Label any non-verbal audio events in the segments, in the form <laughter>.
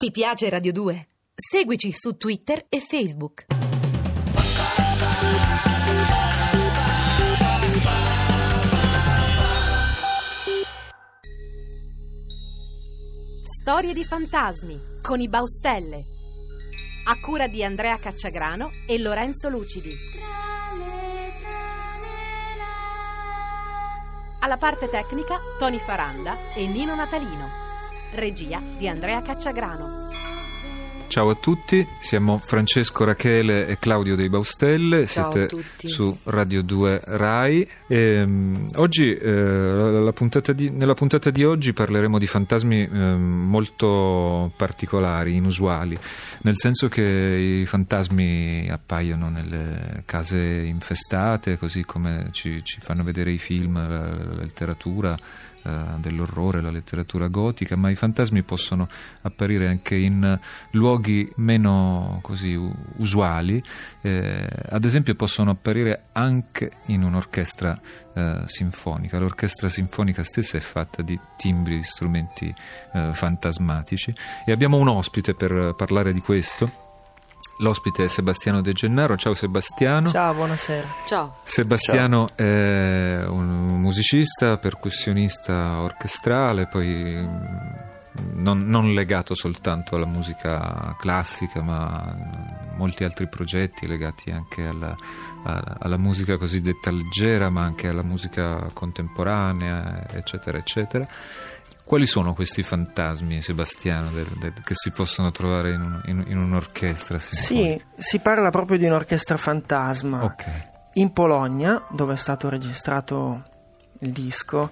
Ti piace Radio 2? Seguici su Twitter e Facebook. Storie di fantasmi con i Baustelle. A cura di Andrea Cacciagrano e Lorenzo Lucidi. Alla parte tecnica Tony Faranda e Nino Natalino. Regia di Andrea Cacciagrano. Ciao a tutti, siamo Francesco Rachele e Claudio Dei Baustelle, Ciao siete su Radio 2 Rai. E, mm, oggi, eh, la puntata di- nella puntata di oggi parleremo di fantasmi eh, molto particolari, inusuali, nel senso che i fantasmi appaiono nelle case infestate, così come ci, ci fanno vedere i film, la, la letteratura dell'orrore, la letteratura gotica, ma i fantasmi possono apparire anche in luoghi meno così usuali, eh, ad esempio possono apparire anche in un'orchestra eh, sinfonica. L'orchestra sinfonica stessa è fatta di timbri, di strumenti eh, fantasmatici e abbiamo un ospite per parlare di questo. L'ospite è Sebastiano De Gennaro. Ciao Sebastiano. Ciao, buonasera. Ciao. Sebastiano è un musicista, percussionista orchestrale, poi mm, non, non legato soltanto alla musica classica, ma a molti altri progetti legati anche alla, alla- alla musica cosiddetta leggera, ma anche alla musica contemporanea, eccetera, eccetera. Quali sono questi fantasmi, Sebastiano, del- del- che si possono trovare in, un- in- in un'orchestra? Sì, si parla proprio di un'orchestra fantasma. Ok. In Polonia, dove è stato registrato il disco,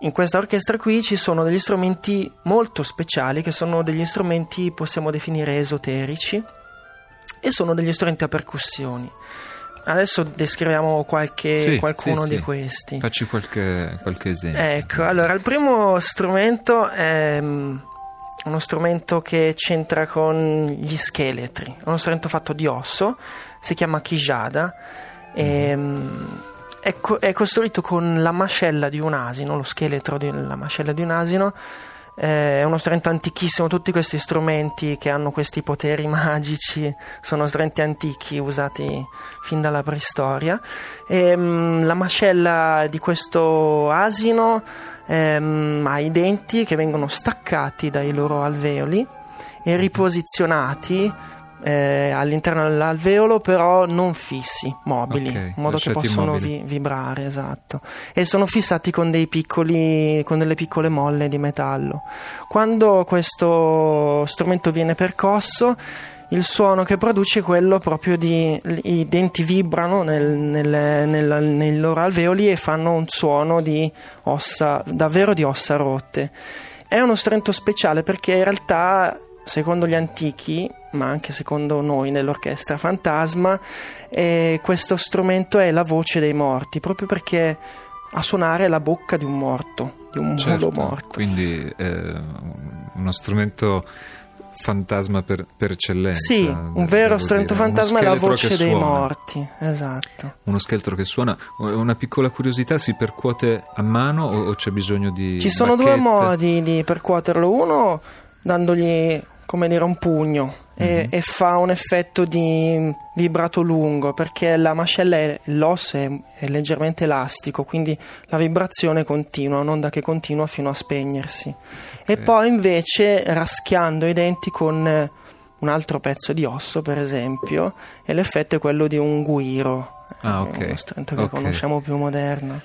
in questa orchestra qui ci sono degli strumenti molto speciali, che sono degli strumenti, possiamo definire, esoterici, e sono degli strumenti a percussioni. Adesso descriviamo qualche, Sì, qualcuno sì, di sì. questi. Facci qualche, qualche esempio. Ecco, allora il primo strumento è mm, uno strumento che c'entra con gli scheletri, è uno strumento fatto di osso, si chiama kijada, e, mm, è, è costruito con la mascella di un asino, lo scheletro della mascella di un asino, eh, è uno strumento antichissimo, tutti questi strumenti che hanno questi poteri <laughs> magici sono strumenti antichi usati fin dalla preistoria. E, mm, la mascella di questo asino ehm, ha i denti che vengono staccati dai loro alveoli e riposizionati eh, all'interno dell'alveolo, però non fissi, mobili, Ok, in modo che possono vi- vibrare, esatto. E sono fissati con dei piccoli, con delle piccole molle di metallo. Quando questo strumento viene percosso, il suono che produce è quello proprio di i denti vibrano nel- nel- nel- nei loro alveoli e fanno un suono di ossa, davvero di ossa rotte. È uno strumento speciale perché in realtà, secondo gli antichi, ma anche secondo noi nell'orchestra Fantasma, eh, questo strumento è la voce dei morti, proprio perché a suonare è la bocca di un morto, di un Certo, morto. Quindi eh, uno strumento fantasma per, per eccellenza. Sì, un vero strumento fantasma è la voce dei suona. morti, esatto. Uno scheletro che suona. Una piccola curiosità, si percuote a mano o, o c'è bisogno di Ci sono due bacchette? modi di percuoterlo, uno dandogli come dire un pugno e, Mhm. e fa un effetto di vibrato lungo perché la mascella è, l'osso è, è leggermente elastico quindi la vibrazione continua un'onda che continua fino a spegnersi e Ok. poi invece raschiando i denti con eh, un altro pezzo di osso per esempio e l'effetto è quello di un guiro Ah, È ok. uno strumento che Ok. conosciamo più moderno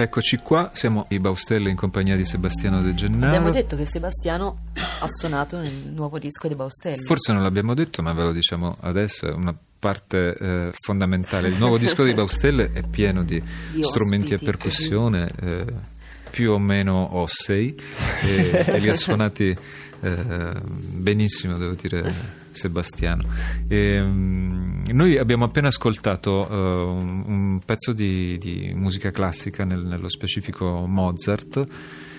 Eccoci qua, siamo i Baustelle in compagnia di Sebastiano De Gennaro. Abbiamo detto che Sebastiano ha suonato nel nuovo disco di Baustelle. Forse non l'abbiamo detto, ma ve lo diciamo adesso, è una parte eh, fondamentale. Il nuovo disco di Baustelle è pieno di, Di strumenti a ospiti. percussione, eh, più o meno ossei, e, e li ha <laughs> suonati eh, benissimo, devo dire, Sebastiano. E, mm, noi abbiamo appena ascoltato un, un pezzo di, di musica classica, nel- nello specifico Mozart.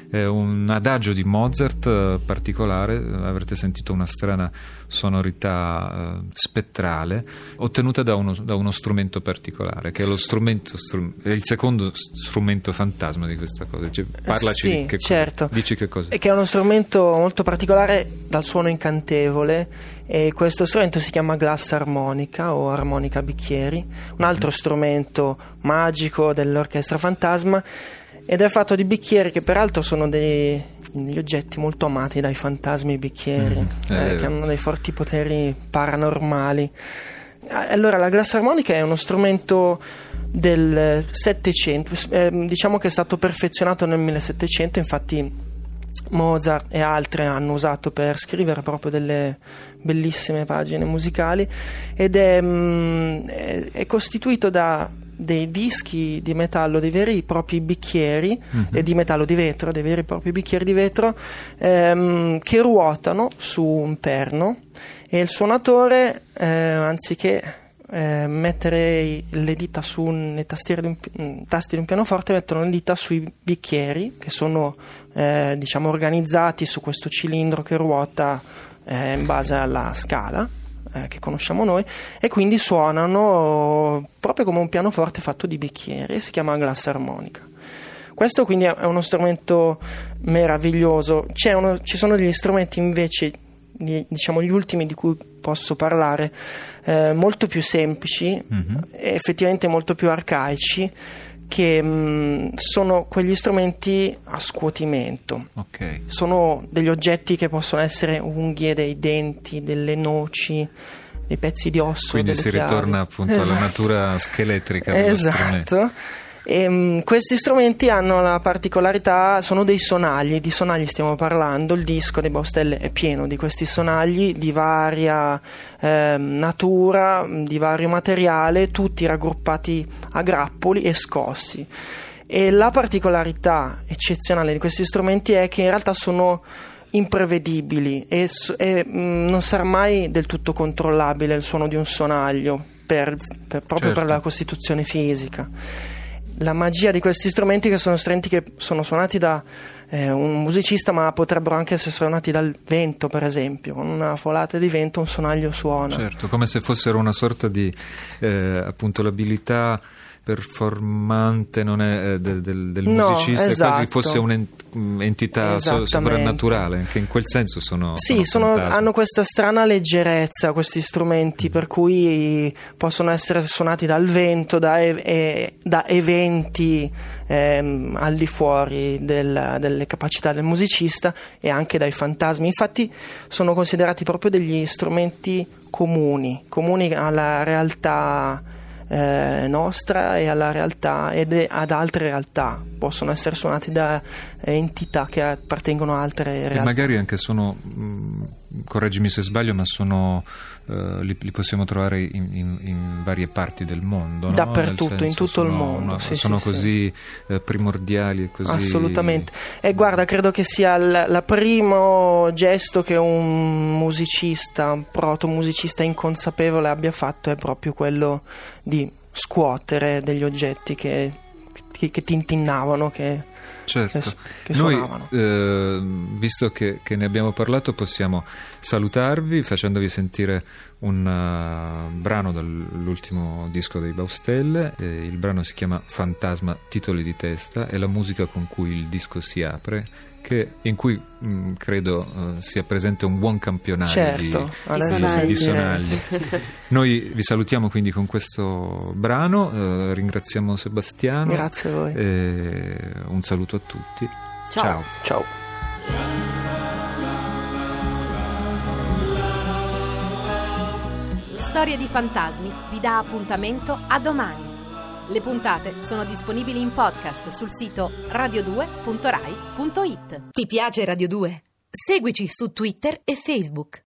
È un adagio di Mozart eh, particolare, avrete sentito una strana sonorità eh, spettrale ottenuta da uno, da uno strumento particolare, che è lo strumento, stru- è il secondo strumento fantasma di questa cosa. Cioè, parlaci sì, che cosa- certo. dici che cosa. E che è uno strumento molto particolare dal suono incantevole e questo strumento si chiama glass armonica o armonica bicchieri, un altro strumento magico dell'orchestra fantasma ed è fatto di bicchieri che peraltro sono dei- degli oggetti molto amati dai fantasmi bicchieri, è eh, che hanno dei forti poteri paranormali. Ah, Allora, la glass armonica è uno strumento del Settecento, eh, diciamo che è stato perfezionato nel 1700, infatti Mozart e altri hanno usato per scrivere proprio delle bellissime pagine musicali ed è, mm, è- è costituito da dei dischi di metallo, dei veri e propri bicchieri Mhm. e di metallo di vetro, dei veri e propri bicchieri di vetro ehm, che ruotano su un perno e il suonatore eh, anziché eh, mettere le dita su un- le tastiere di un, mm, tasti di un pianoforte mettono le dita sui bicchieri che sono eh, diciamo organizzati su questo cilindro che ruota eh, in base alla scala eh, che conosciamo noi e quindi suonano proprio come un pianoforte fatto di bicchieri si chiama glass armonica questo quindi è uno strumento meraviglioso. C'è uno- ci sono degli strumenti invece, di- diciamo gli ultimi di cui posso parlare, eh, molto più semplici, Mhm. e effettivamente molto più arcaici, che mh, sono quegli strumenti a scuotimento. Ok. Sono degli oggetti che possono essere unghie, dei denti, delle noci, dei pezzi di osso. Quindi si chiavi. ritorna appunto alla Esatto. natura scheletrica dello strumento. E, mh, questi strumenti hanno la particolarità, sono dei sonagli, di sonagli stiamo parlando, il disco dei Baustelle è pieno di questi sonagli di varia ehm, natura, di vario materiale, tutti raggruppati a grappoli e scossi. E la particolarità eccezionale di questi strumenti è che in realtà sono imprevedibili e, e, mh, non sarà mai del tutto controllabile il suono di un sonaglio per- per- proprio Certo. per la costituzione fisica. La magia di questi strumenti che sono strumenti che sono suonati da eh, un musicista ma potrebbero anche essere suonati dal vento per esempio, con una folata di vento un sonaglio suona. Certo, come se fossero una sorta di eh, appunto l'abilità performante non è, eh, del, del- del No, musicista, è quasi esatto. fosse un'entità Esattamente. soprannaturale, che in quel senso sono. Sì, sono- fantasmi. hanno questa strana leggerezza questi strumenti per cui possono essere suonati dal vento, da, e- e- da eventi ehm, al di fuori del- delle capacità del musicista e anche dai fantasmi. Infatti sono considerati proprio degli strumenti comuni, comuni alla realtà eh, nostra e alla realtà ed ad altre realtà. Possono essere suonati da eh, entità che appartengono a altre E realtà. magari anche sono, mh, correggimi se sbaglio, ma sono, eh, li, li possiamo trovare in, in- in varie parti del mondo. no? Dappertutto, in tutto il sono- mondo, no, sì, sono sì, così eh, primordiali e così. Assolutamente. E guarda, credo che sia il la primo gesto che un musicista, un proto-musicista inconsapevole abbia fatto è proprio quello di scuotere degli oggetti che, che, che tintinnavano, che, Certo. che, che Noi, suonavano. eh, visto che, che ne abbiamo parlato, possiamo salutarvi facendovi sentire un uh, brano dall'ultimo disco dei Baustelle. Eh, il brano si chiama Fantasma Titoli di testa, è la musica con cui il disco si apre. Che, in cui mh, credo eh, sia presente un buon campionario Certo, di, di- sonagli. di sonagli. <laughs> Noi vi salutiamo quindi con questo brano, eh, ringraziamo Sebastiano. Grazie a voi. E un saluto a tutti. Ciao. Ciao. Storie di fantasmi vi dà appuntamento a domani. Le puntate sono disponibili in podcast sul sito radio2.rai.it. Ti piace Radio 2? Seguici su Twitter e Facebook.